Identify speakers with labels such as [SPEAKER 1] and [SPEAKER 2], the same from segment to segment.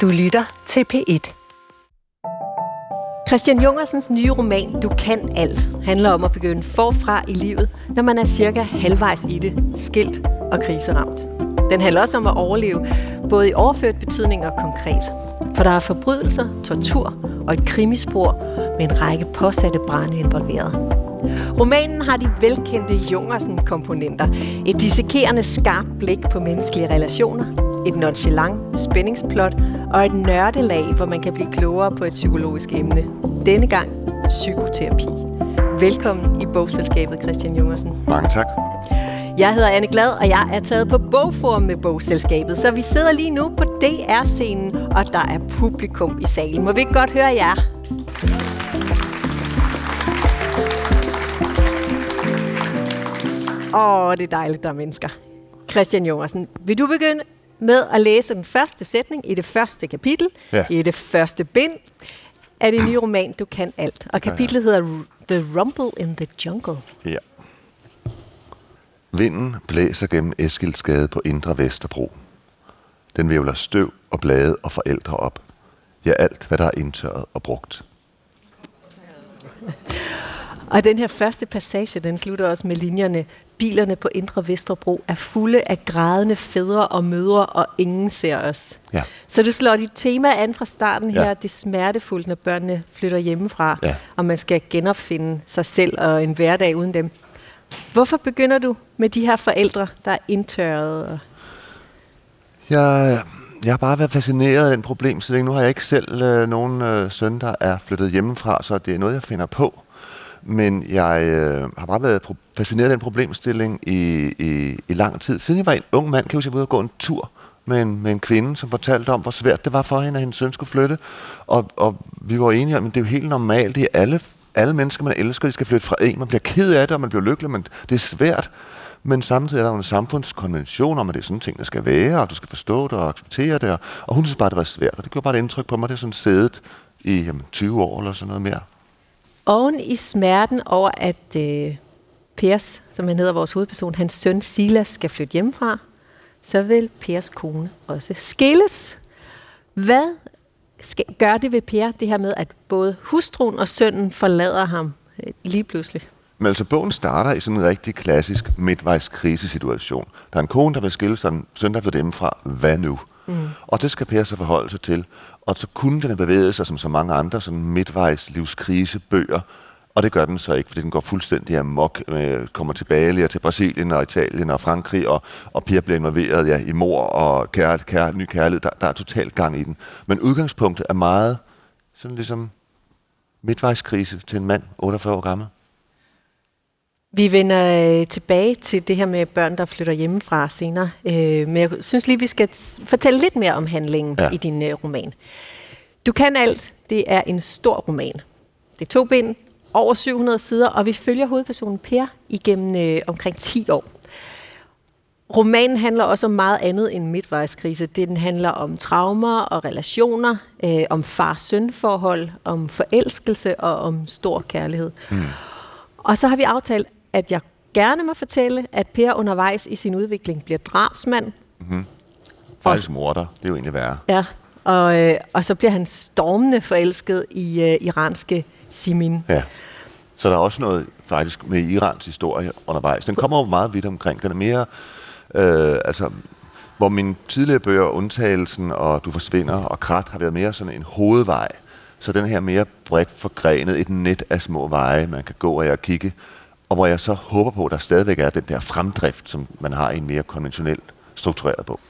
[SPEAKER 1] Du lytter til P1. Christian Jungersens nye roman Du kan alt handler om at begynde forfra i livet, når man er cirka halvvejs i det, skilt og kriseramt. Den handler også om at overleve, både i overført betydning og konkret. For der er forbrydelser, tortur og et krimispor med en række påsatte brænde involveret. Romanen har de velkendte Jungersen-komponenter. Et dissekerende skarpt blik på menneskelige relationer, et nonchalant spændingsplot og et nørdelag, hvor man kan blive klogere på et psykologisk emne. Denne gang psykoterapi. Velkommen i bogselskabet, Christian Jungersen.
[SPEAKER 2] Mange tak.
[SPEAKER 1] Jeg hedder Anne Glad, og jeg er taget på bogforum med bogselskabet, så vi sidder lige nu på DR-scenen, og der er publikum i salen. Må vi ikke godt høre jer? Åh, det er dejligt, der er mennesker. Christian Jungersen, vil du begynde med at læse den første sætning i det første kapitel, ja. i det første bind af det nye roman, Du kan alt. Og kapitlet hedder The Rumble in the Jungle.
[SPEAKER 2] Ja. Vinden blæser gennem Eskildsgade på Indre Vesterbro. Den vævler støv og blade og forældre op. Ja, alt, hvad der er indtørret og brugt.
[SPEAKER 1] Og den her første passage, den slutter også med linjerne. Bilerne på Indre Vesterbro er fulde af grædende fædre og mødre, og ingen ser os.
[SPEAKER 2] Ja.
[SPEAKER 1] Så du slår dit tema an fra starten her. Ja. Det er smertefuldt, når børnene flytter hjemmefra,
[SPEAKER 2] ja.
[SPEAKER 1] og man skal genopfinde sig selv og en hverdag uden dem. Hvorfor begynder du med de her forældre, der er indtørret?
[SPEAKER 2] Jeg, jeg har bare været fascineret af den problemstilling. Nu har jeg ikke selv øh, nogen øh, søn, der er flyttet hjemmefra, så det er noget, jeg finder på. Men jeg øh, har bare været fascineret af den problemstilling i, i, i lang tid. Siden jeg var en ung mand, kan jeg huske, jeg var ude og gå en tur med en, med en kvinde, som fortalte om, hvor svært det var for hende, at hendes søn skulle flytte. Og, og vi var enige om, at det er jo helt normalt. Det er alle, alle mennesker, man elsker, de skal flytte fra en. Man bliver ked af det, og man bliver lykkelig, men det er svært. Men samtidig er der jo en samfundskonvention om, at det er sådan ting, der skal være, og du skal forstå det og acceptere det. Og hun synes bare, det var svært, og det gjorde bare et indtryk på mig. Det er sådan sædet i jamen, 20 år eller sådan noget mere
[SPEAKER 1] oven i smerten over, at øh, Pers, som han hedder vores hovedperson, hans søn Silas skal flytte hjemmefra, så vil Pers kone også skilles. Hvad skal, gør det ved Per, det her med, at både hustruen og sønnen forlader ham øh, lige pludselig?
[SPEAKER 2] Men altså, bogen starter i sådan en rigtig klassisk midtvejs krisesituation. Der er en kone, der vil skille sig, en søn, der vil hjemmefra. Hvad nu? Mm. Og det skal Per så forholde sig til. Og så kunne den have bevæget sig som så mange andre sådan midtvejs livskrisebøger, og det gør den så ikke, fordi den går fuldstændig amok, øh, kommer tilbage til Brasilien og Italien og Frankrig, og, og Pia bliver involveret ja, i mor og kær, kær, ny kærlighed. Der, der er totalt gang i den. Men udgangspunktet er meget sådan ligesom midtvejskrise til en mand, 48 år gammel.
[SPEAKER 1] Vi vender øh, tilbage til det her med børn, der flytter hjemmefra senere. Øh, men jeg synes lige, vi skal fortælle lidt mere om handlingen ja. i din øh, roman. Du kan alt. Det er en stor roman. Det er to bind, over 700 sider, og vi følger hovedpersonen Per igennem øh, omkring 10 år. Romanen handler også om meget andet end midtvejskrise. Det den handler om traumer og relationer, øh, om far-søn-forhold, om forelskelse og om stor kærlighed. Mm. Og så har vi aftalt, at jeg gerne må fortælle, at Per undervejs i sin udvikling bliver drabsmand.
[SPEAKER 2] Mm-hmm. Faktisk morder, det er jo egentlig værre.
[SPEAKER 1] Ja, og, øh, og så bliver han stormende forelsket i øh, iranske Simin.
[SPEAKER 2] Ja. Så der er også noget faktisk med Irans historie undervejs. Den kommer jo meget vidt omkring. Den er mere, øh, altså, hvor min tidligere bøger, Undtagelsen og Du forsvinder og Krat, har været mere sådan en hovedvej. Så den her mere bredt forgrenet, et net af små veje, man kan gå og kigge og hvor jeg så håber på, at der stadigvæk er den der fremdrift, som man har i en mere konventionel struktureret bog.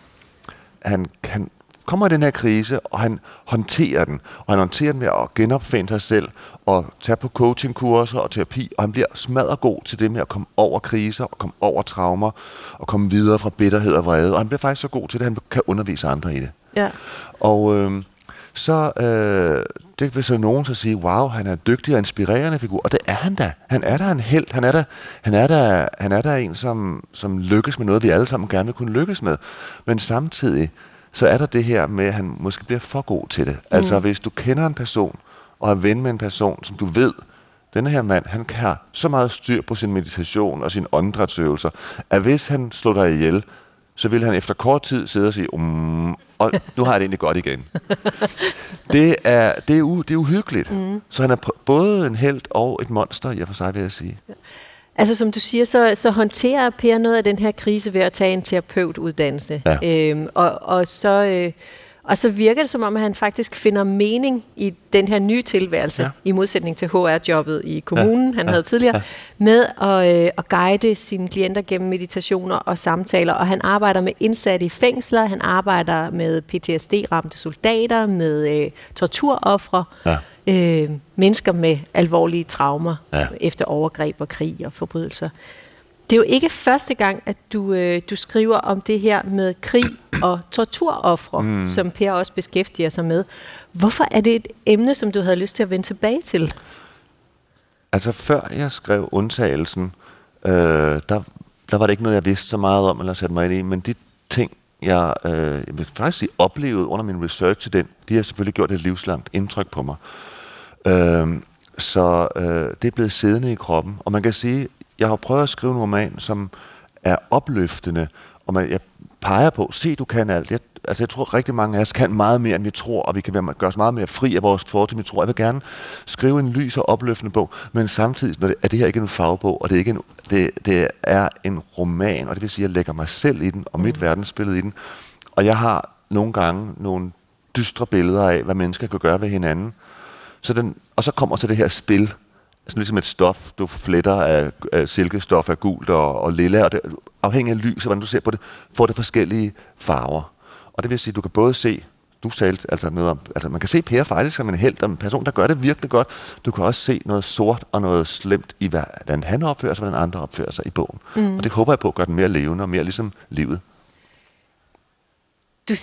[SPEAKER 2] Han, han kommer i den her krise, og han håndterer den. Og han håndterer den med at genopfinde sig selv, og tage på coachingkurser og terapi, og han bliver smadret god til det med at komme over kriser, og komme over traumer, og komme videre fra bitterhed og vrede. Og han bliver faktisk så god til det, at han kan undervise andre i det.
[SPEAKER 1] Ja.
[SPEAKER 2] Og øh, så øh, det vil så nogen så sige, wow, han er en dygtig og inspirerende figur, og det er han da. Han er da en held. Han er da, han er da, han er da en, som, som lykkes med noget, vi alle sammen gerne vil kunne lykkes med. Men samtidig, så er der det her med, at han måske bliver for god til det. Mm. Altså, hvis du kender en person, og er ven med en person, som du ved, denne her mand, han kan have så meget styr på sin meditation og sine åndedrætsøvelser, at hvis han slår dig ihjel, så vil han efter kort tid sidde og sige, um, og nu har jeg det egentlig godt igen. det, er, det, er u, det er uhyggeligt. Mm. Så han er både en held og et monster, jeg for sig vil jeg sige. Ja.
[SPEAKER 1] Altså som du siger, så, så håndterer Per noget af den her krise ved at tage en terapeutuddannelse. Ja. Øhm, og, og så... Øh, og så virker det som om, at han faktisk finder mening i den her nye tilværelse, ja. i modsætning til HR-jobbet i kommunen, ja. han ja. havde tidligere, ja. med at, øh, at guide sine klienter gennem meditationer og samtaler. Og han arbejder med indsatte i fængsler, han arbejder med PTSD-ramte soldater, med øh, torturoffre, ja. øh, mennesker med alvorlige traumer ja. efter overgreb og krig og forbrydelser. Det er jo ikke første gang, at du, øh, du skriver om det her med krig og torturoffre, mm. som Per også beskæftiger sig med. Hvorfor er det et emne, som du havde lyst til at vende tilbage til?
[SPEAKER 2] Altså før jeg skrev undtagelsen, øh, der, der var det ikke noget, jeg vidste så meget om, eller satte mig ind i, men de ting, jeg, øh, jeg vil faktisk sige, oplevede under min research til den, de har selvfølgelig gjort et livslangt indtryk på mig. Øh, så øh, det er blevet siddende i kroppen. Og man kan sige, jeg har prøvet at skrive en roman, som er opløftende, og man, jeg peger på, se du kan alt. Jeg, altså jeg tror rigtig mange af os kan meget mere, end vi tror, og vi kan være, gøre os meget mere fri af vores fortid, vi tror. Jeg vil gerne skrive en lys og opløftende bog, men samtidig er det her ikke en fagbog, og det er, ikke en, det, det er en roman, og det vil sige, at jeg lægger mig selv i den, og mit mm. verdensbillede i den. Og jeg har nogle gange nogle dystre billeder af, hvad mennesker kan gøre ved hinanden. Så den, og så kommer så det her spil, sådan ligesom et stof, du fletter af, af silkestof af gult og, og lilla, og det, afhængig af lys og hvordan du ser på det, får det forskellige farver. Og det vil sige, at du kan både se, du sagde altså noget om, altså man kan se Per faktisk som en held, og en person, der gør det virkelig godt. Du kan også se noget sort og noget slemt i, hvordan han opfører sig, hvordan andre opfører sig i bogen. Mm. Og det håber jeg på at gøre den mere levende og mere ligesom livet.
[SPEAKER 1] Du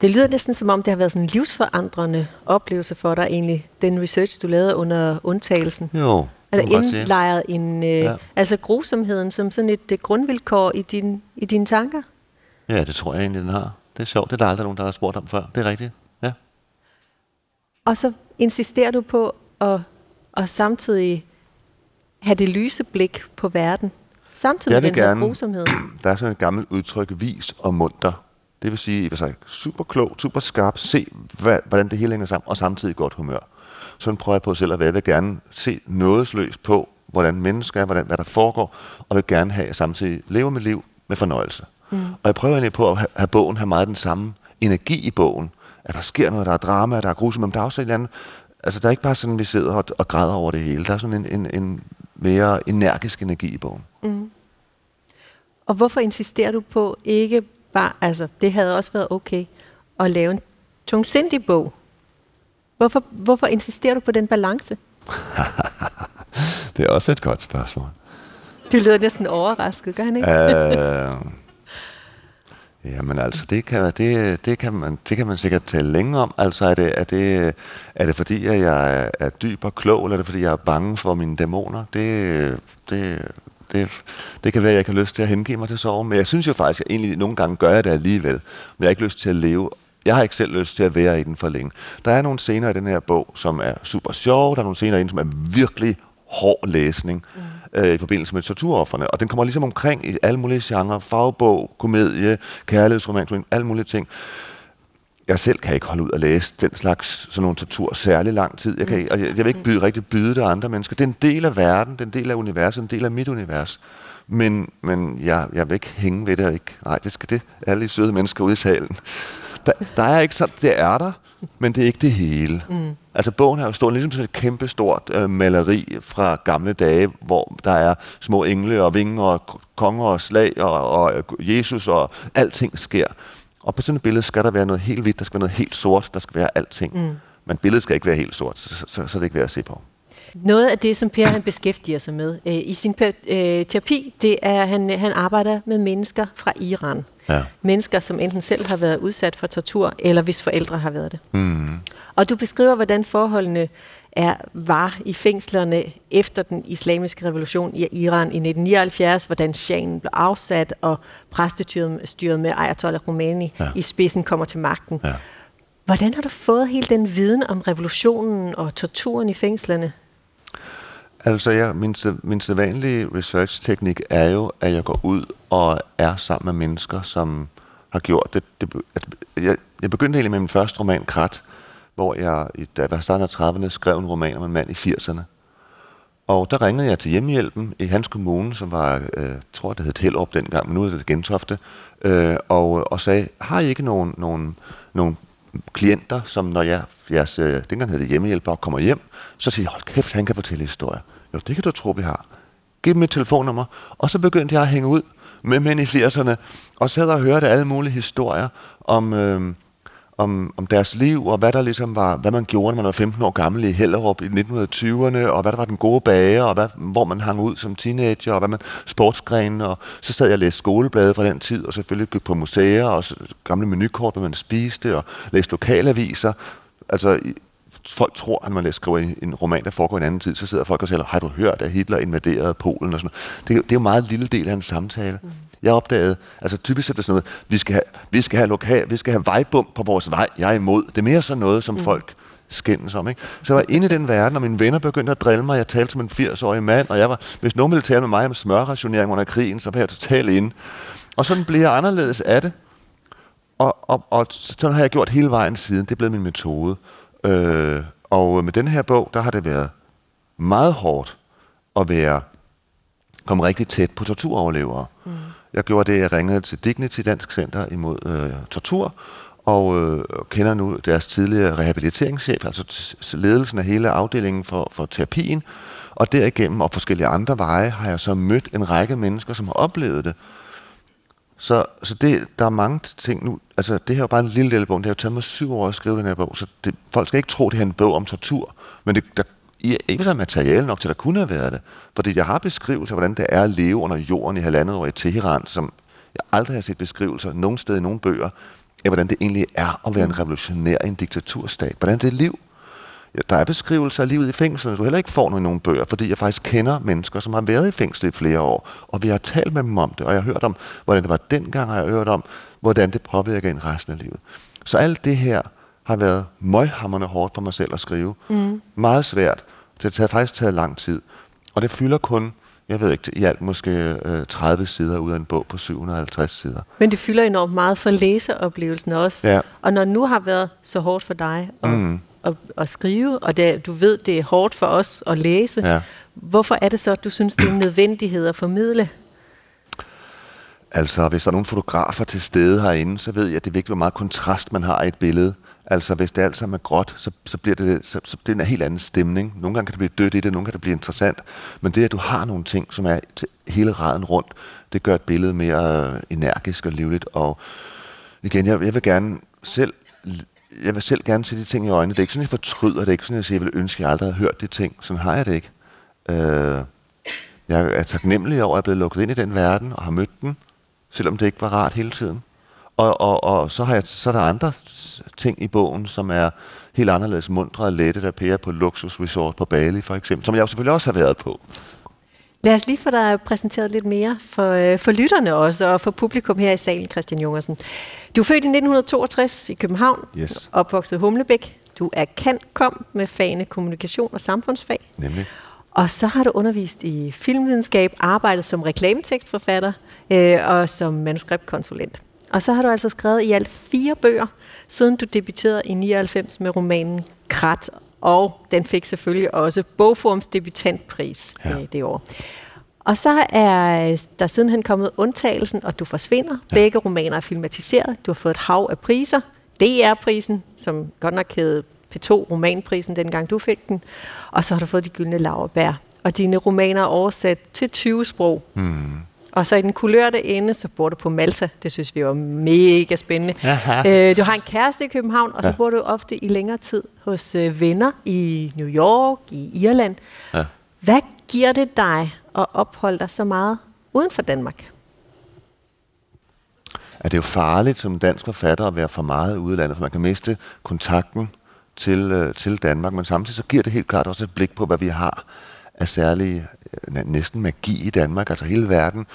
[SPEAKER 1] det lyder næsten som om, det har været sådan en livsforandrende oplevelse for dig egentlig, den research, du lavede under undtagelsen.
[SPEAKER 2] Jo,
[SPEAKER 1] der indlejret en, øh, ja. altså grusomheden som sådan et uh, grundvilkår i, din, i dine tanker?
[SPEAKER 2] Ja, det tror jeg egentlig, den har. Det er sjovt, det er der aldrig nogen, der har spurgt om før. Det er rigtigt, ja.
[SPEAKER 1] Og så insisterer du på at, at samtidig have det lyse blik på verden, samtidig
[SPEAKER 2] med
[SPEAKER 1] den
[SPEAKER 2] gerne,
[SPEAKER 1] her grusomhed.
[SPEAKER 2] Der er sådan et gammelt udtryk, vis og munter. Det vil sige, at super klog, super skarp, se hvad, hvordan det hele hænger sammen, og samtidig godt humør. Sådan prøver jeg på selv at være. Jeg vil gerne se nådesløst på, hvordan mennesker er, hvordan, hvad der foregår, og vil gerne have, at jeg samtidig lever mit liv med fornøjelse. Mm. Og jeg prøver egentlig på at have, have bogen have meget den samme energi i bogen. At der sker noget, der er drama, der er grusomt, men der er også et eller andet, altså der er ikke bare sådan, at vi sidder og, og græder over det hele. Der er sådan en, en, en mere energisk energi i bogen. Mm.
[SPEAKER 1] Og hvorfor insisterer du på ikke bare, altså, det havde også været okay at lave en tungsindig bog. Hvorfor, hvorfor insisterer du på den balance?
[SPEAKER 2] det er også et godt spørgsmål.
[SPEAKER 1] Du lyder næsten overrasket, gør han ikke? øh,
[SPEAKER 2] jamen altså, det kan, det, det, kan man, det kan man sikkert tale længe om. Altså, er det, er det, er det fordi, at jeg er, er dyb og klog, eller er det fordi, jeg er bange for mine dæmoner? Det, det, det, det kan være, at jeg har lyst til at hengive mig til sorgen, men jeg synes jo faktisk, at egentlig nogle gange gør jeg det alligevel, men jeg har ikke lyst til at leve. Jeg har ikke selv lyst til at være i den for længe. Der er nogle scener i den her bog, som er super sjove, der er nogle scener i den, som er virkelig hård læsning mm. øh, i forbindelse med torturofferne, og den kommer ligesom omkring i alle mulige genrer, fagbog, komedie, kærlighedsroman, alle mulige ting jeg selv kan ikke holde ud at læse den slags sådan nogle tortur særlig lang tid. Jeg, kan ikke, og jeg, jeg vil ikke byde, rigtig byde det andre mennesker. Det er en del af verden, det er en del af universet, en del af mit univers. Men, men jeg, jeg vil ikke hænge ved det. Ikke. Nej, det skal det alle de søde mennesker ude i salen. Der, der er ikke sådan, det er der, men det er ikke det hele. Mm. Altså bogen har jo stået ligesom sådan et kæmpe stort øh, maleri fra gamle dage, hvor der er små engle og vinger og konger og slag og, og Jesus og alting sker. Og på sådan et billede skal der være noget helt hvidt, der skal være noget helt sort, der skal være alting. Mm. Men billedet skal ikke være helt sort, så, så, så, så er det ikke værd at se på.
[SPEAKER 1] Noget af det, som Per han beskæftiger sig med øh, i sin øh, terapi, det er, at han, han arbejder med mennesker fra Iran. Ja. Mennesker, som enten selv har været udsat for tortur, eller hvis forældre har været det. Mm. Og du beskriver, hvordan forholdene er, var i fængslerne efter den islamiske revolution i Iran i 1979, hvordan shahen blev afsat, og præstestyret med Ayatollah Khomeini ja. i spidsen kommer til magten. Ja. Hvordan har du fået hele den viden om revolutionen og torturen i fængslerne?
[SPEAKER 2] Altså, ja, min, min sædvanlige research-teknik er jo, at jeg går ud og er sammen med mennesker, som har gjort det. det at jeg, jeg begyndte egentlig med min første roman, Krat, hvor jeg, da jeg var starten af 30'erne, skrev en roman om en mand i 80'erne. Og der ringede jeg til hjemmehjælpen i hans kommune, som var, øh, tror det hed Hellerup dengang, men nu er det Gentofte, øh, og, øh, og sagde, har I ikke nogen, nogen, nogen klienter, som når jeg, jeres, øh, dengang hed det hjemmehjælper, kommer hjem, så siger jeg, hold kæft, han kan fortælle historier. Jo, det kan du tro, vi har. Giv dem et telefonnummer. Og så begyndte jeg at hænge ud med mænd i 80'erne, og sad og hørte alle mulige historier om, øh, om, om deres liv, og hvad der ligesom var, hvad man gjorde, når man var 15 år gammel i Hellerup i 1920'erne, og hvad der var den gode bager, og hvad, hvor man hang ud som teenager, og hvad man sportsgrene, og så sad jeg og læste skoleblade fra den tid, og selvfølgelig gik på museer, og gamle menukort, hvad man spiste, og læste lokalaviser. Altså, folk tror, at man skriver en roman, der foregår i en anden tid, så sidder folk og siger, har du hørt, at Hitler invaderede Polen? Og sådan noget. Det, det er jo en meget lille del af en samtale. Mm. Jeg opdagede, altså typisk er det sådan noget, vi skal have, vi skal have, lokal, vi skal have vejbump på vores vej, jeg er imod. Det er mere sådan noget, som mm. folk skændes om. Ikke? Så jeg var inde i den verden, og mine venner begyndte at drille mig. Jeg talte som en 80-årig mand, og jeg var, hvis nogen ville tale med mig om smørrationering under krigen, så var jeg totalt inde. Og sådan blev jeg anderledes af det. Og, og, og sådan har jeg gjort hele vejen siden. Det er blevet min metode. Øh, og med den her bog, der har det været meget hårdt at være komme rigtig tæt på torturoverlevere. Mm. Jeg gjorde det, jeg ringede til Dignity Dansk Center imod øh, tortur, og øh, kender nu deres tidligere rehabiliteringschef, altså ledelsen af hele afdelingen for, for terapien, og derigennem og forskellige andre veje har jeg så mødt en række mennesker, som har oplevet det. Så, så det, der er mange ting nu. Altså, det her er bare en lille lille bog. Det har jo taget mig syv år at skrive den her bog, så det, folk skal ikke tro, det her er en bog om tortur. Men det, der i, ikke så materiale nok til, at der kunne have været det. Fordi jeg har beskrivelser af, hvordan det er at leve under jorden i halvandet år i Teheran, som jeg aldrig har set beskrivelser nogen sted i nogen bøger, af hvordan det egentlig er at være en revolutionær i en diktaturstat. Hvordan det er liv. Ja, der er beskrivelser af livet i fængslerne, du heller ikke får noget i nogen bøger, fordi jeg faktisk kender mennesker, som har været i fængsel i flere år, og vi har talt med dem om det, og jeg har hørt om, hvordan det var dengang, og jeg har hørt om, hvordan det påvirker en resten af livet. Så alt det her har været møghammerende hårdt for mig selv at skrive. Mm. Meget svært. Det har faktisk taget lang tid. Og det fylder kun, jeg ved ikke, i alt måske øh, 30 sider ud af en bog på 750 sider.
[SPEAKER 1] Men det fylder enormt meget for læseoplevelsen også. Ja. Og når nu har været så hårdt for dig at, mm. at, at skrive, og det, du ved, det er hårdt for os at læse, ja. hvorfor er det så, at du synes, det er en nødvendighed at formidle?
[SPEAKER 2] Altså, hvis der er nogle fotografer til stede herinde, så ved jeg, at det er vigtigt, hvor meget kontrast man har i et billede. Altså, hvis det alt sammen er gråt, så, så bliver det, så, så det er en helt anden stemning. Nogle gange kan det blive dødt i det, nogle gange kan det blive interessant. Men det, at du har nogle ting, som er til hele raden rundt, det gør et billede mere øh, energisk og livligt. Og igen, jeg, jeg vil gerne selv jeg vil selv gerne se de ting i øjnene. Det er ikke sådan, jeg fortryder. Det er ikke sådan, jeg siger, jeg vil ønske, at jeg aldrig havde hørt de ting. Sådan har jeg det ikke. Øh, jeg er taknemmelig over, at jeg er blevet lukket ind i den verden og har mødt den, selvom det ikke var rart hele tiden. Og, og, og så, har jeg, så er der andre ting i bogen, som er helt anderledes mundre og lette, der pærer på luksusresort på Bali for eksempel, som jeg jo selvfølgelig også har været på.
[SPEAKER 1] Lad os lige få dig præsenteret lidt mere for, øh, for lytterne også, og for publikum her i salen, Christian Jungersen. Du er født i 1962 i København,
[SPEAKER 2] yes.
[SPEAKER 1] opvokset Humlebæk. Du er kant kom med fagene kommunikation og samfundsfag.
[SPEAKER 2] Nemlig.
[SPEAKER 1] Og så har du undervist i filmvidenskab, arbejdet som reklametekstforfatter øh, og som manuskriptkonsulent. Og så har du altså skrevet i alt fire bøger, siden du debuterede i 99 med romanen Krat, og den fik selvfølgelig også Bogforums debutantpris ja. øh, det år. Og så er der sidenhen kommet Undtagelsen, og Du forsvinder. Ja. Begge romaner er filmatiseret. Du har fået et hav af priser. DR-prisen, som godt nok hed P2 Romanprisen, dengang du fik den. Og så har du fået de gyldne laverbær. Og dine romaner er oversat til 20 sprog. Mm. Og så i den kulørte ende, så bor du på Malta. Det synes vi var mega spændende. Øh, du har en kæreste i København, og så ja. bor du ofte i længere tid hos øh, venner i New York, i Irland. Ja. Hvad giver det dig at opholde dig så meget uden for Danmark?
[SPEAKER 2] Er det er jo farligt som dansk forfatter at være for meget ude i landet, for man kan miste kontakten til, øh, til Danmark, men samtidig så giver det helt klart også et blik på, hvad vi har af særlig øh, næsten magi i Danmark, altså hele verden,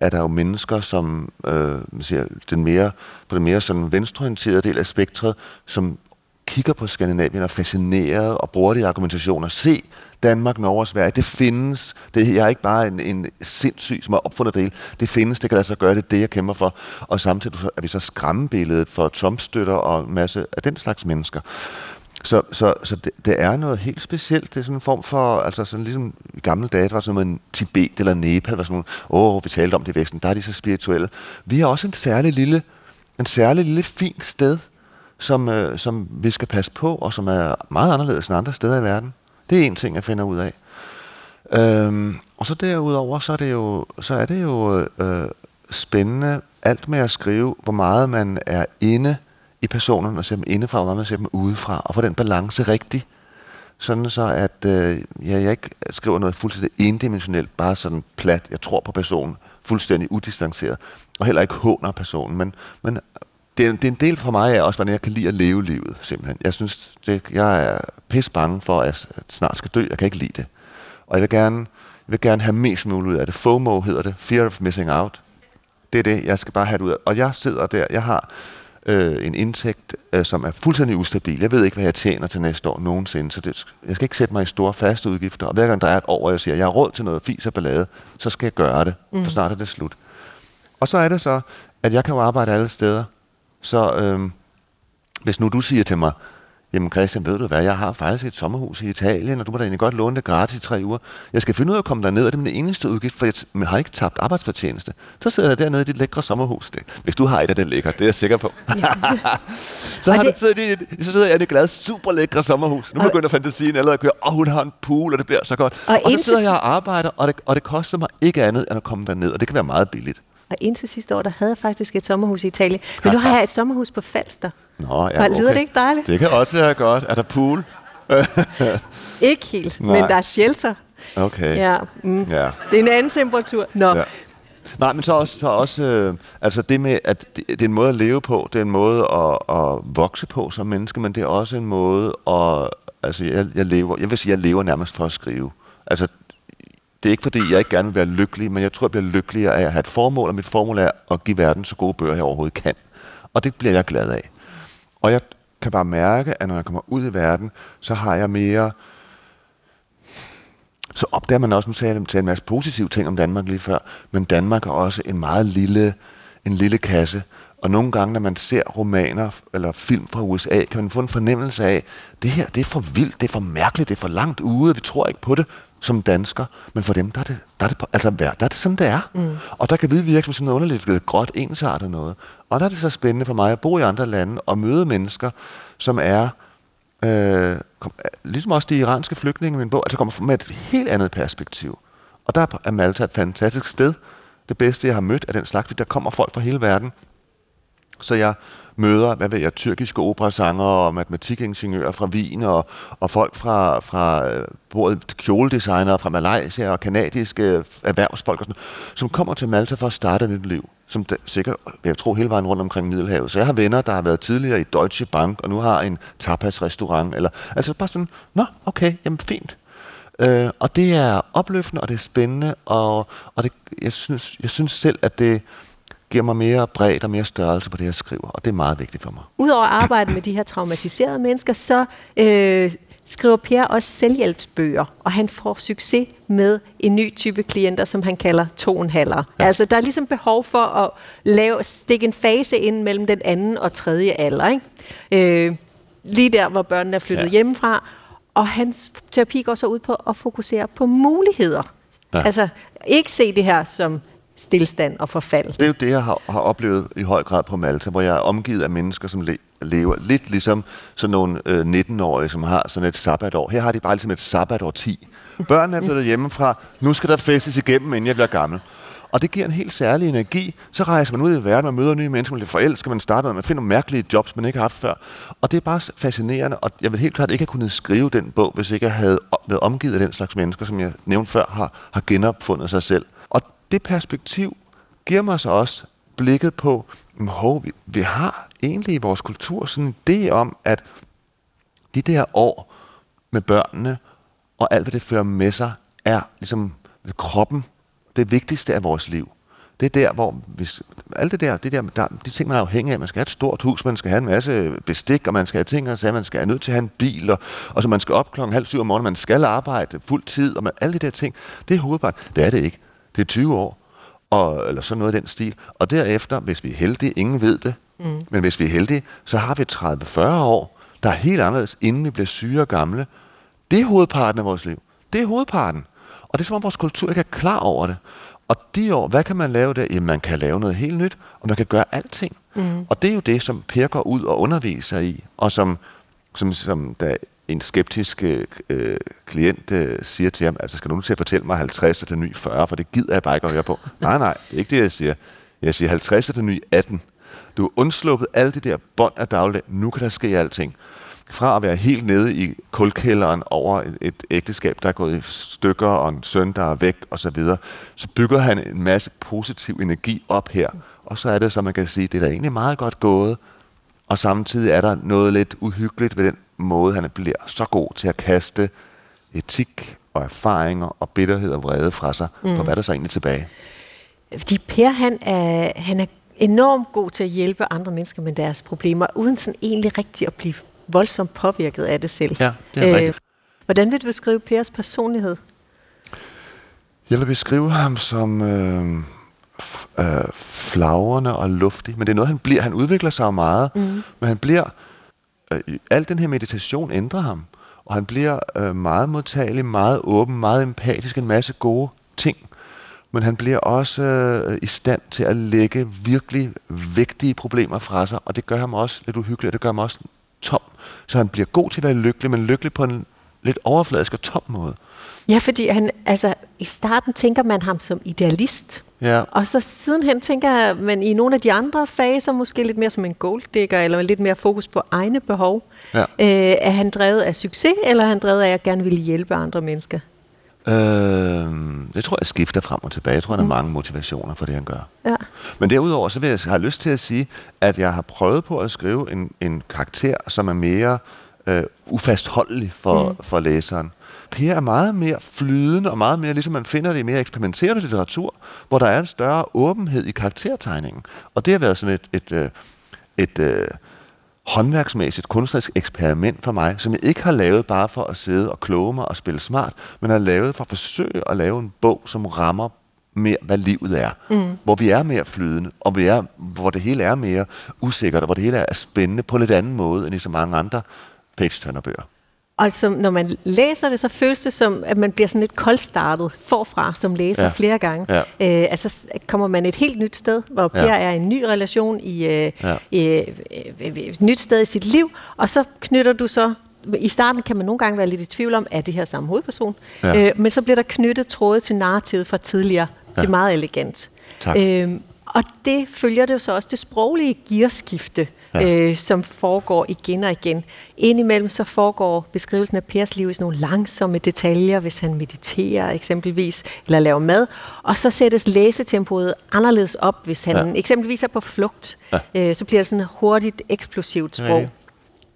[SPEAKER 2] er der jo mennesker, som øh, man siger, den mere, på den mere sådan venstreorienterede del af spektret, som kigger på Skandinavien og er fascineret og bruger det i argumentationer. Se, Danmark, Norge og Sverige, det findes. Det, jeg er ikke bare en, en sindssyg, som har opfundet det hele. Det findes, det kan lade sig gøre, det er det, jeg kæmper for. Og samtidig er vi så skræmmebilledet for Trump-støtter og en masse af den slags mennesker. Så, så, så det, det er noget helt specielt. Det er sådan en form for, altså sådan ligesom i gamle dage, det var sådan noget en Tibet eller Nepal, var sådan nogle, åh, vi talte om det i væksten, der er de så spirituelle. Vi har også en særlig lille, en særlig lille fint sted, som, øh, som vi skal passe på, og som er meget anderledes end andre steder i verden. Det er en ting, jeg finder ud af. Øhm, og så derudover, så er det jo, så er det jo øh, spændende alt med at skrive, hvor meget man er inde i personen, og ser dem indefra, og man ser dem udefra, og få den balance rigtig. Sådan så, at øh, ja, jeg ikke skriver noget fuldstændig endimensionelt, bare sådan plat, jeg tror på personen, fuldstændig udistanceret, og heller ikke håner personen, men, men det, er, det er en del for mig af også, hvordan jeg kan lide at leve livet, simpelthen. Jeg synes, det, jeg er pisse bange for, at jeg snart skal dø. Jeg kan ikke lide det. Og jeg vil gerne, jeg vil gerne have mest muligt ud af det. FOMO hedder det. Fear of missing out. Det er det, jeg skal bare have det ud af. Og jeg sidder der, jeg har øh, en indtægt, øh, som er fuldstændig ustabil. Jeg ved ikke, hvad jeg tjener til næste år nogensinde, så det, jeg skal ikke sætte mig i store faste udgifter. Og hver gang der er et år, hvor jeg siger, at jeg har råd til noget fis og ballade, så skal jeg gøre det, mm. for snart er det slut. Og så er det så, at jeg kan jo arbejde alle steder. Så øhm, hvis nu du siger til mig, jamen Christian, ved du hvad, jeg har faktisk et sommerhus i Italien, og du må da egentlig godt låne det gratis i tre uger. Jeg skal finde ud af at komme derned, og det er min eneste udgift, for jeg har ikke tabt arbejdsfortjeneste. Så sidder jeg dernede i dit lækre sommerhus. Det. Hvis du har et af det lækre, det er jeg sikker på. så, har det... du siddet i, så sidder jeg i et glad, super lækre sommerhus. Nu begynder fantasien allerede at køre, og hun har en pool, og det bliver så godt. Og, og så sidder jeg og arbejder, og det, og det koster mig ikke andet end at komme derned, og det kan være meget billigt.
[SPEAKER 1] Og indtil sidste år, der havde jeg faktisk et sommerhus i Italien. Men nu har jeg et sommerhus på Falster.
[SPEAKER 2] Nå, ja, okay.
[SPEAKER 1] Lyder det ikke dejligt?
[SPEAKER 2] Det kan også være godt. Er der pool?
[SPEAKER 1] ikke helt, Nej. men der er shelter.
[SPEAKER 2] Okay.
[SPEAKER 1] Ja, mm. ja. Det er en anden temperatur. Nå. Ja.
[SPEAKER 2] Nej, men så også, så også øh, altså det med, at det, det er en måde at leve på, det er en måde at, at vokse på som menneske, men det er også en måde at, altså jeg, jeg lever, jeg vil sige, jeg lever nærmest for at skrive. Altså det er ikke fordi, jeg ikke gerne vil være lykkelig, men jeg tror, jeg bliver lykkeligere af at have et formål, og mit formål er at give verden så gode bøger, jeg overhovedet kan. Og det bliver jeg glad af. Og jeg kan bare mærke, at når jeg kommer ud i verden, så har jeg mere... Så opdager man også, nu sagde jeg en masse positive ting om Danmark lige før, men Danmark er også en meget lille, en lille kasse. Og nogle gange, når man ser romaner eller film fra USA, kan man få en fornemmelse af, det her det er for vildt, det er for mærkeligt, det er for langt ude, vi tror ikke på det som dansker, men for dem, der er det, der er det, altså, der er det sådan, det er. Mm. Og der kan vi virke som sådan noget underligt lidt gråt ensartet noget. Og der er det så spændende for mig at bo i andre lande og møde mennesker, som er, øh, kom, ligesom også de iranske flygtninge i min bog, altså kommer med et helt andet perspektiv. Og der er Malta et fantastisk sted. Det bedste, jeg har mødt af den slags, der kommer folk fra hele verden. Så jeg møder, hvad ved jeg, tyrkiske operasanger og matematikingeniører fra Wien og, og folk fra, fra øh, både kjoledesignere fra Malaysia og kanadiske øh, erhvervsfolk, og sådan, som kommer til Malta for at starte et nyt liv, som der, sikkert, jeg tror, hele vejen rundt omkring Middelhavet. Så jeg har venner, der har været tidligere i Deutsche Bank, og nu har en tapas-restaurant, eller, altså bare sådan, nå, okay, jamen fint. Øh, og det er opløftende, og det er spændende, og, og det, jeg, synes, jeg synes selv, at det, giver mig mere bredde og mere størrelse på det, jeg skriver, og det er meget vigtigt for mig.
[SPEAKER 1] Udover at arbejde med de her traumatiserede mennesker, så øh, skriver Per også selvhjælpsbøger, og han får succes med en ny type klienter, som han kalder toenhaller. Ja. Altså, der er ligesom behov for at lave, stikke en fase ind mellem den anden og tredje alder. Ikke? Øh, lige der, hvor børnene er flyttet ja. hjemmefra, og hans terapi går så ud på at fokusere på muligheder. Ja. Altså, ikke se det her som stillstand og forfald.
[SPEAKER 2] Det er jo det, jeg har, har oplevet i høj grad på Malta, hvor jeg er omgivet af mennesker, som le- lever lidt ligesom sådan nogle øh, 19-årige, som har sådan et sabbatår. Her har de bare ligesom et sabbatår 10. Børnene er flyttet hjemmefra. Nu skal der festes igennem, inden jeg bliver gammel. Og det giver en helt særlig energi. Så rejser man ud i verden, man møder nye mennesker, man bliver forelsket, man starter, man finder mærkelige jobs, man ikke har haft før. Og det er bare fascinerende, og jeg vil helt klart ikke have kunnet skrive den bog, hvis ikke jeg havde været omgivet af den slags mennesker, som jeg nævnte før, har, har genopfundet sig selv det perspektiv giver mig så også blikket på, hov, vi, vi har egentlig i vores kultur sådan en idé om, at de der år med børnene og alt, hvad det fører med sig, er ligesom kroppen det vigtigste af vores liv. Det er der, hvor hvis, alt det der, det der, der, de ting, man er afhængig af, man skal have et stort hus, man skal have en masse bestik, og man skal have ting, og så man skal have nødt til at have en bil, og, og så man skal op klokken halv syv om morgenen, man skal arbejde fuld tid, og man, alle de der ting, det er hovedparten. Det er det ikke. Det er 20 år, og, eller sådan noget af den stil. Og derefter, hvis vi er heldige, ingen ved det, mm. men hvis vi er heldige, så har vi 30-40 år, der er helt anderledes, inden vi bliver syge og gamle. Det er hovedparten af vores liv. Det er hovedparten. Og det er som om vores kultur ikke er klar over det. Og de år, hvad kan man lave der? Jamen, man kan lave noget helt nyt, og man kan gøre alting. Mm. Og det er jo det, som Per går ud og underviser i, og som, som, som da en skeptisk øh, klient øh, siger til ham, altså skal du nu til at fortælle mig 50 og det nye 40, for det gider jeg bare ikke at høre på. nej, nej, det er ikke det, jeg siger. Jeg siger 50 og det nye 18. Du har undsluppet alle de der bånd af daglig. Nu kan der ske alting fra at være helt nede i kulkælderen over et, et ægteskab, der er gået i stykker, og en søn, der er væk, og så videre, så bygger han en masse positiv energi op her. Og så er det, så man kan sige, det er da egentlig meget godt gået, og samtidig er der noget lidt uhyggeligt ved den måde, han bliver så god til at kaste etik og erfaringer og bitterhed og vrede fra sig, mm. for hvad er der så egentlig tilbage?
[SPEAKER 1] Fordi Per, han er, han er enormt god til at hjælpe andre mennesker med deres problemer, uden sådan egentlig rigtig at blive voldsomt påvirket af det selv.
[SPEAKER 2] Ja, det er øh, rigtigt.
[SPEAKER 1] Hvordan vil du beskrive Pers personlighed?
[SPEAKER 2] Jeg vil beskrive ham som øh, øh, flagrende og luftig, men det er noget, han bliver. Han udvikler sig meget, mm. men han bliver... Øh, al den her meditation ændrer ham, og han bliver øh, meget modtagelig, meget åben, meget empatisk, en masse gode ting. Men han bliver også øh, i stand til at lægge virkelig vigtige problemer fra sig, og det gør ham også lidt uhyggeligt, og det gør ham også tom. Så han bliver god til at være lykkelig, men lykkelig på en lidt overfladisk og tom måde.
[SPEAKER 1] Ja, fordi han, altså, i starten tænker man ham som idealist. Ja. Og så sidenhen tænker man i nogle af de andre faser måske lidt mere som en golddigger, eller lidt mere fokus på egne behov. Ja. Øh, er han drevet af succes, eller er han drevet af at gerne ville hjælpe andre mennesker?
[SPEAKER 2] Øh, det tror jeg skifter frem og tilbage. Jeg tror, der er mm. mange motivationer for det, han gør. Ja. Men derudover, så vil jeg have lyst til at sige, at jeg har prøvet på at skrive en, en karakter, som er mere øh, ufastholdelig for, mm. for læseren. Per er meget mere flydende, og meget mere, ligesom man finder det i mere eksperimenterende litteratur, hvor der er en større åbenhed i karaktertegningen. Og det har været sådan et, et, et, et, et håndværksmæssigt kunstnerisk eksperiment for mig, som jeg ikke har lavet bare for at sidde og kloge mig og spille smart, men har lavet for at forsøge at lave en bog, som rammer mere, hvad livet er. Mm. Hvor vi er mere flydende, og vi er, hvor det hele er mere usikkert, og hvor det hele er spændende på en lidt anden måde, end i så mange andre page-turner-bøger.
[SPEAKER 1] Og som, når man læser det, så føles det som, at man bliver sådan lidt koldstartet forfra som læser ja. flere gange. Ja. Øh, altså kommer man et helt nyt sted, hvor Per ja. er en ny relation i, øh, ja. i øh, et nyt sted i sit liv, og så knytter du så i starten kan man nogle gange være lidt i tvivl om, er det her samme hovedperson? Ja. Øh, men så bliver der knyttet tråde til narrativet fra tidligere. Ja. Det er meget elegant. Tak. Øh, og det følger det jo så også det sproglige gearskifte, ja. øh, som foregår igen og igen. Indimellem så foregår beskrivelsen af Pers liv i sådan nogle langsomme detaljer, hvis han mediterer eksempelvis, eller laver mad, og så sættes læsetempoet anderledes op, hvis han ja. eksempelvis er på flugt. Ja. Øh, så bliver det sådan hurtigt, eksplosivt sprog. Ja.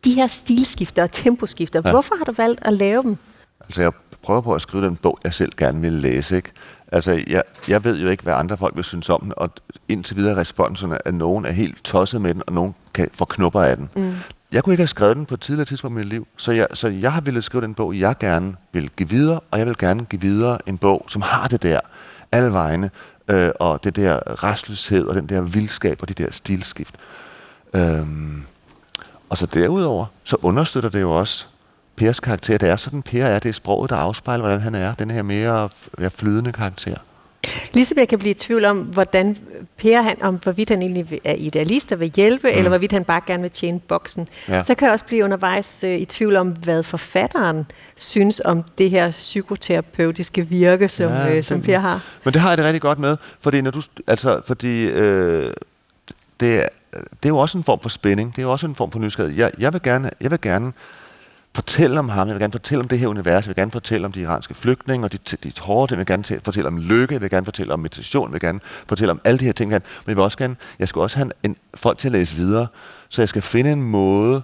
[SPEAKER 1] De her stilskifter og temposkifter, ja. hvorfor har du valgt at lave dem?
[SPEAKER 2] Altså jeg prøver på at skrive den bog, jeg selv gerne vil læse, ikke? Altså, jeg, jeg ved jo ikke, hvad andre folk vil synes om den, og indtil videre responserne, at nogen er helt tosset med den, og nogen kan få knupper af den. Mm. Jeg kunne ikke have skrevet den på et tidligere tidspunkt i mit liv, så jeg, så jeg har ville skrive den bog, jeg gerne vil give videre, og jeg vil gerne give videre en bog, som har det der alle vegne, øh, og det der restløshed, og den der vildskab, og de der stilskift. Øhm, og så derudover, så understøtter det jo også Pers karakter. Det er sådan, Per er, det er sproget, der afspejler, hvordan han er. Den her mere flydende karakter.
[SPEAKER 1] Ligesom jeg kan blive i tvivl om, hvordan Per, han, om hvorvidt han egentlig er idealist og vil hjælpe, mm. eller hvorvidt han bare gerne vil tjene boksen. Ja. Så kan jeg også blive undervejs uh, i tvivl om, hvad forfatteren synes om det her psykoterapeutiske virke, som, ja, uh, som Per har.
[SPEAKER 2] Men det har jeg det rigtig godt med, fordi, når du, altså, fordi øh, det, er, det er jo også en form for spænding, det er jo også en form for nysgerrighed. Jeg, jeg, vil gerne, jeg vil gerne fortælle om ham, jeg vil gerne fortælle om det her univers, jeg vil gerne fortælle om de iranske flygtninge og de, de hårde ting, jeg vil gerne fortælle om lykke, jeg vil gerne fortælle om meditation, jeg vil gerne fortælle om alle de her ting, men jeg vil også gerne, jeg skal også have en, folk til at læse videre, så jeg skal finde en måde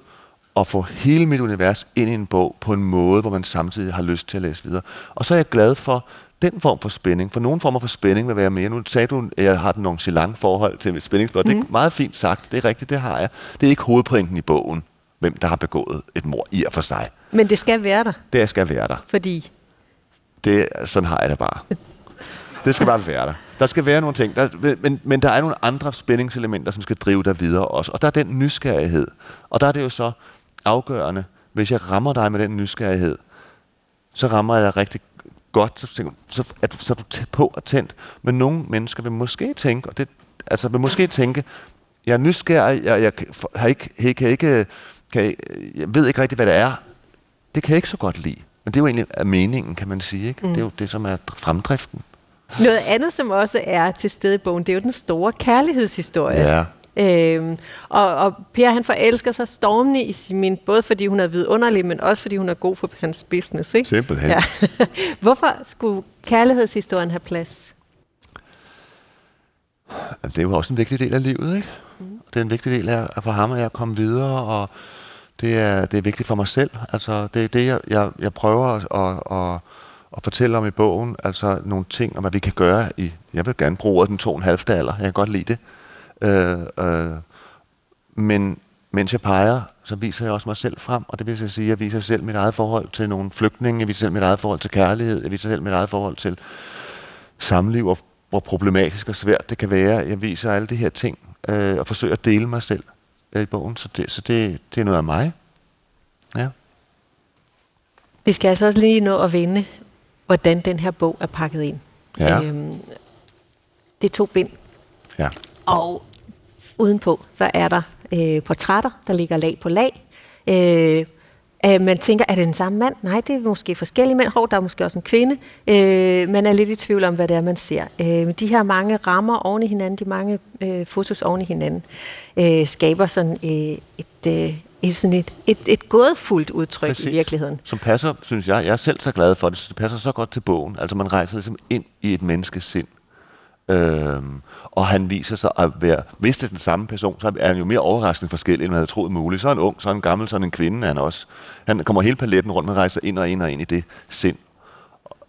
[SPEAKER 2] at få hele mit univers ind i en bog på en måde, hvor man samtidig har lyst til at læse videre. Og så er jeg glad for den form for spænding, for nogle former for spænding vil være mere. Nu sagde du, at jeg har den nonchalant forhold til spændingsblad. Mm. Det er mhm. meget fint sagt, det er rigtigt, det har jeg. Det er ikke hovedpointen i bogen, hvem der har begået et mor i og for sig.
[SPEAKER 1] Men det skal være der.
[SPEAKER 2] Det skal være der.
[SPEAKER 1] Fordi?
[SPEAKER 2] Det, sådan har jeg det bare. det skal bare være der. Der skal være nogle ting, der, men, men der er nogle andre spændingselementer, som skal drive dig videre også. Og der er den nysgerrighed. Og der er det jo så afgørende, hvis jeg rammer dig med den nysgerrighed, så rammer jeg dig rigtig godt, så, tænker, så, er du, så er du på og tændt. Men nogle mennesker vil måske tænke, og det, altså vil måske tænke, jeg er nysgerrig, jeg, jeg har ikke, jeg kan ikke, kan, jeg ved ikke rigtig, hvad det er. Det kan jeg ikke så godt lide. Men det er jo egentlig meningen, kan man sige. Ikke? Mm. Det er jo det, som er fremdriften.
[SPEAKER 1] Noget andet, som også er til stede i bogen, det er jo den store kærlighedshistorie.
[SPEAKER 2] Ja.
[SPEAKER 1] Øhm, og, og Per han forelsker sig stormende i Simin, både fordi hun er vidunderlig, men også fordi hun er god for hans business. Ikke?
[SPEAKER 2] Simpelthen. Ja.
[SPEAKER 1] Hvorfor skulle kærlighedshistorien have plads?
[SPEAKER 2] Det er jo også en vigtig del af livet, ikke? Mm. Det er en vigtig del af for ham, at jeg komme videre, og det er, det er vigtigt for mig selv. Altså, det er det, jeg, jeg, jeg prøver at, at, at, at fortælle om i bogen. Altså nogle ting, om hvad vi kan gøre i... Jeg vil gerne bruge den to og en halv alder. Jeg kan godt lide det. Øh, øh, men mens jeg peger, så viser jeg også mig selv frem, og det vil jeg sige, jeg viser selv mit eget forhold til nogle flygtninge, jeg viser selv mit eget forhold til kærlighed, jeg viser selv mit eget forhold til samliv, og hvor problematisk og svært det kan være. Jeg viser alle de her ting, øh, og forsøger at dele mig selv i bogen, så, det, så det, det er noget af mig. Ja.
[SPEAKER 1] Vi skal altså også lige nå at vende, hvordan den her bog er pakket ind.
[SPEAKER 2] Ja. Øhm,
[SPEAKER 1] det er to bind.
[SPEAKER 2] Ja.
[SPEAKER 1] Og udenpå, så er der øh, portrætter, der ligger lag på lag. Øh, øh, man tænker, er det den samme mand? Nej, det er måske forskellige mænd. Hov, der er måske også en kvinde. Øh, man er lidt i tvivl om, hvad det er, man ser. Øh, de her mange rammer oven i hinanden, de mange øh, fotos oven i hinanden, øh, skaber sådan øh, et, øh, et, sådan et, et, et gådefuldt udtryk Præcis. i virkeligheden.
[SPEAKER 2] Som passer, synes jeg, jeg er selv så glad for det, det passer så godt til bogen. Altså man rejser ligesom ind i et menneskes sind. Øhm, og han viser sig at være, hvis det er den samme person, så er han jo mere overraskende forskellig, end man havde troet muligt. Så er han ung, så er han gammel, så er han en kvinde, han også. Han kommer hele paletten rundt, man rejser ind og ind og ind i det sind.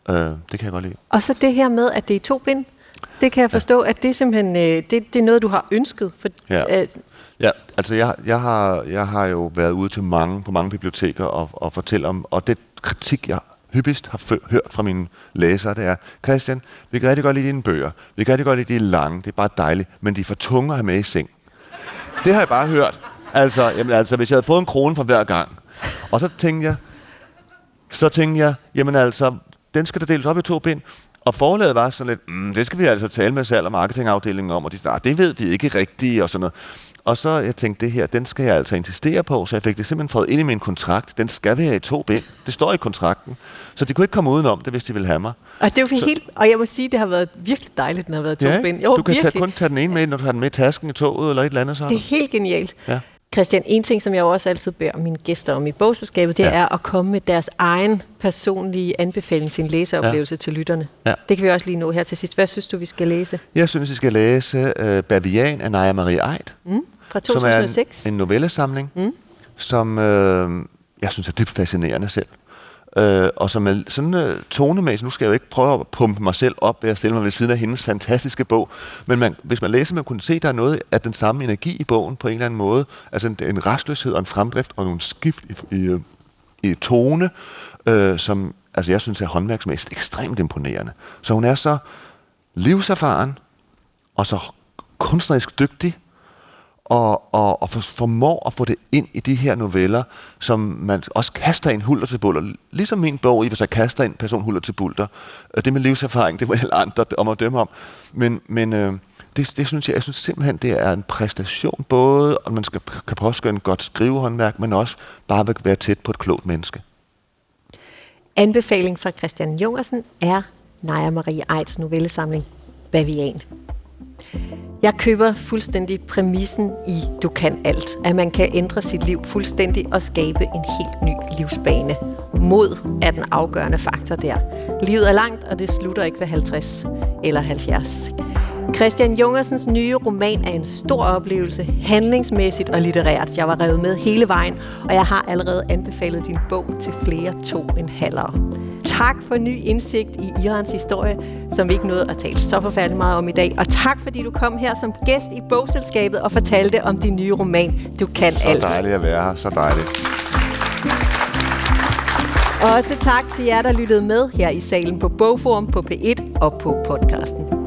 [SPEAKER 2] Øh, det kan jeg godt lide.
[SPEAKER 1] Og så det her med, at det er to bind. Det kan jeg forstå, ja. at det er simpelthen øh, det, det er noget, du har ønsket. For,
[SPEAKER 2] ja. Øh, ja, altså jeg, jeg, har, jeg har jo været ude til mange, på mange biblioteker og, og fortælle om, og det kritik, jeg hyppigst har hørt fra mine læsere, det er, Christian, vi kan rigtig godt lide dine bøger. Vi kan rigtig godt lide de lange. Det er bare dejligt. Men de er for tunge at have med i seng. Det har jeg bare hørt. Altså, jamen, altså, hvis jeg havde fået en krone for hver gang. Og så tænkte jeg, så tænkte jeg, jamen altså, den skal der deles op i to bind. Og forlaget var sådan lidt, mm, det skal vi altså tale med salg- og marketingafdelingen om, og de sagde, ah, det ved vi ikke rigtigt, og sådan noget. Og så jeg tænkte, det her, den skal jeg altså insistere på, så jeg fik det simpelthen fået ind i min kontrakt. Den skal være i to bind. Det står i kontrakten. Så de kunne ikke komme udenom det, hvis de ville have mig.
[SPEAKER 1] Og, det jo så, helt, og jeg må sige, det har været virkelig dejligt, den har været to
[SPEAKER 2] ja,
[SPEAKER 1] bind.
[SPEAKER 2] Jo, du kan tage, kun tage den ene med, når du har den med i tasken i toget eller et eller andet. Så
[SPEAKER 1] det er helt genialt. Ja. Christian, en ting, som jeg også altid beder mine gæster om i bogselskabet, det ja. er at komme med deres egen personlige anbefaling til en læseoplevelse ja. til lytterne. Ja. Det kan vi også lige nå her til sidst. Hvad synes du, vi skal læse?
[SPEAKER 2] Jeg synes, vi skal læse uh, Bavian af Naja Marie Eid.
[SPEAKER 1] Mm, fra 2006.
[SPEAKER 2] Som er en, en novellesamling, mm. som øh, jeg synes er dybt fascinerende selv. Øh, og som er sådan en tonemæssigt, nu skal jeg jo ikke prøve at pumpe mig selv op ved at stille mig ved siden af hendes fantastiske bog, men man, hvis man læser, man kunne se, at der er noget af den samme energi i bogen på en eller anden måde, altså en, en restløshed og en fremdrift og nogle skift i, i, i tone, øh, som altså jeg synes er håndværksmæssigt ekstremt imponerende. Så hun er så livserfaren og så kunstnerisk dygtig, og, og, og for, formår at få det ind i de her noveller, som man også kaster ind hulter til bulter. Ligesom min bog, i hvis jeg kaster ind person hulter til bulter. Øh, det med livserfaring, det var alle andre om at dømme om. Men, men øh, det, det synes jeg, jeg synes simpelthen, det er en præstation, både at man skal, kan påskøre en godt skrivehåndværk, men også bare være tæt på et klogt menneske.
[SPEAKER 1] Anbefaling fra Christian Jungersen er Naja Marie Eids novellesamling Bavian. Jeg køber fuldstændig præmissen i Du kan alt. At man kan ændre sit liv fuldstændig og skabe en helt ny livsbane. Mod er den afgørende faktor der. Livet er langt, og det slutter ikke ved 50 eller 70. Christian Jungersens nye roman er en stor oplevelse, handlingsmæssigt og litterært. Jeg var revet med hele vejen, og jeg har allerede anbefalet din bog til flere to en halvere. Tak for ny indsigt i Irans historie, som vi ikke nåede at tale så forfærdeligt meget om i dag. Og tak fordi du kom her som gæst i bogselskabet og fortalte om din nye roman, Du kan
[SPEAKER 2] så
[SPEAKER 1] alt.
[SPEAKER 2] Så dejligt at være her, så dejligt.
[SPEAKER 1] Også tak til jer, der lyttede med her i salen på Bogforum, på P1 og på podcasten.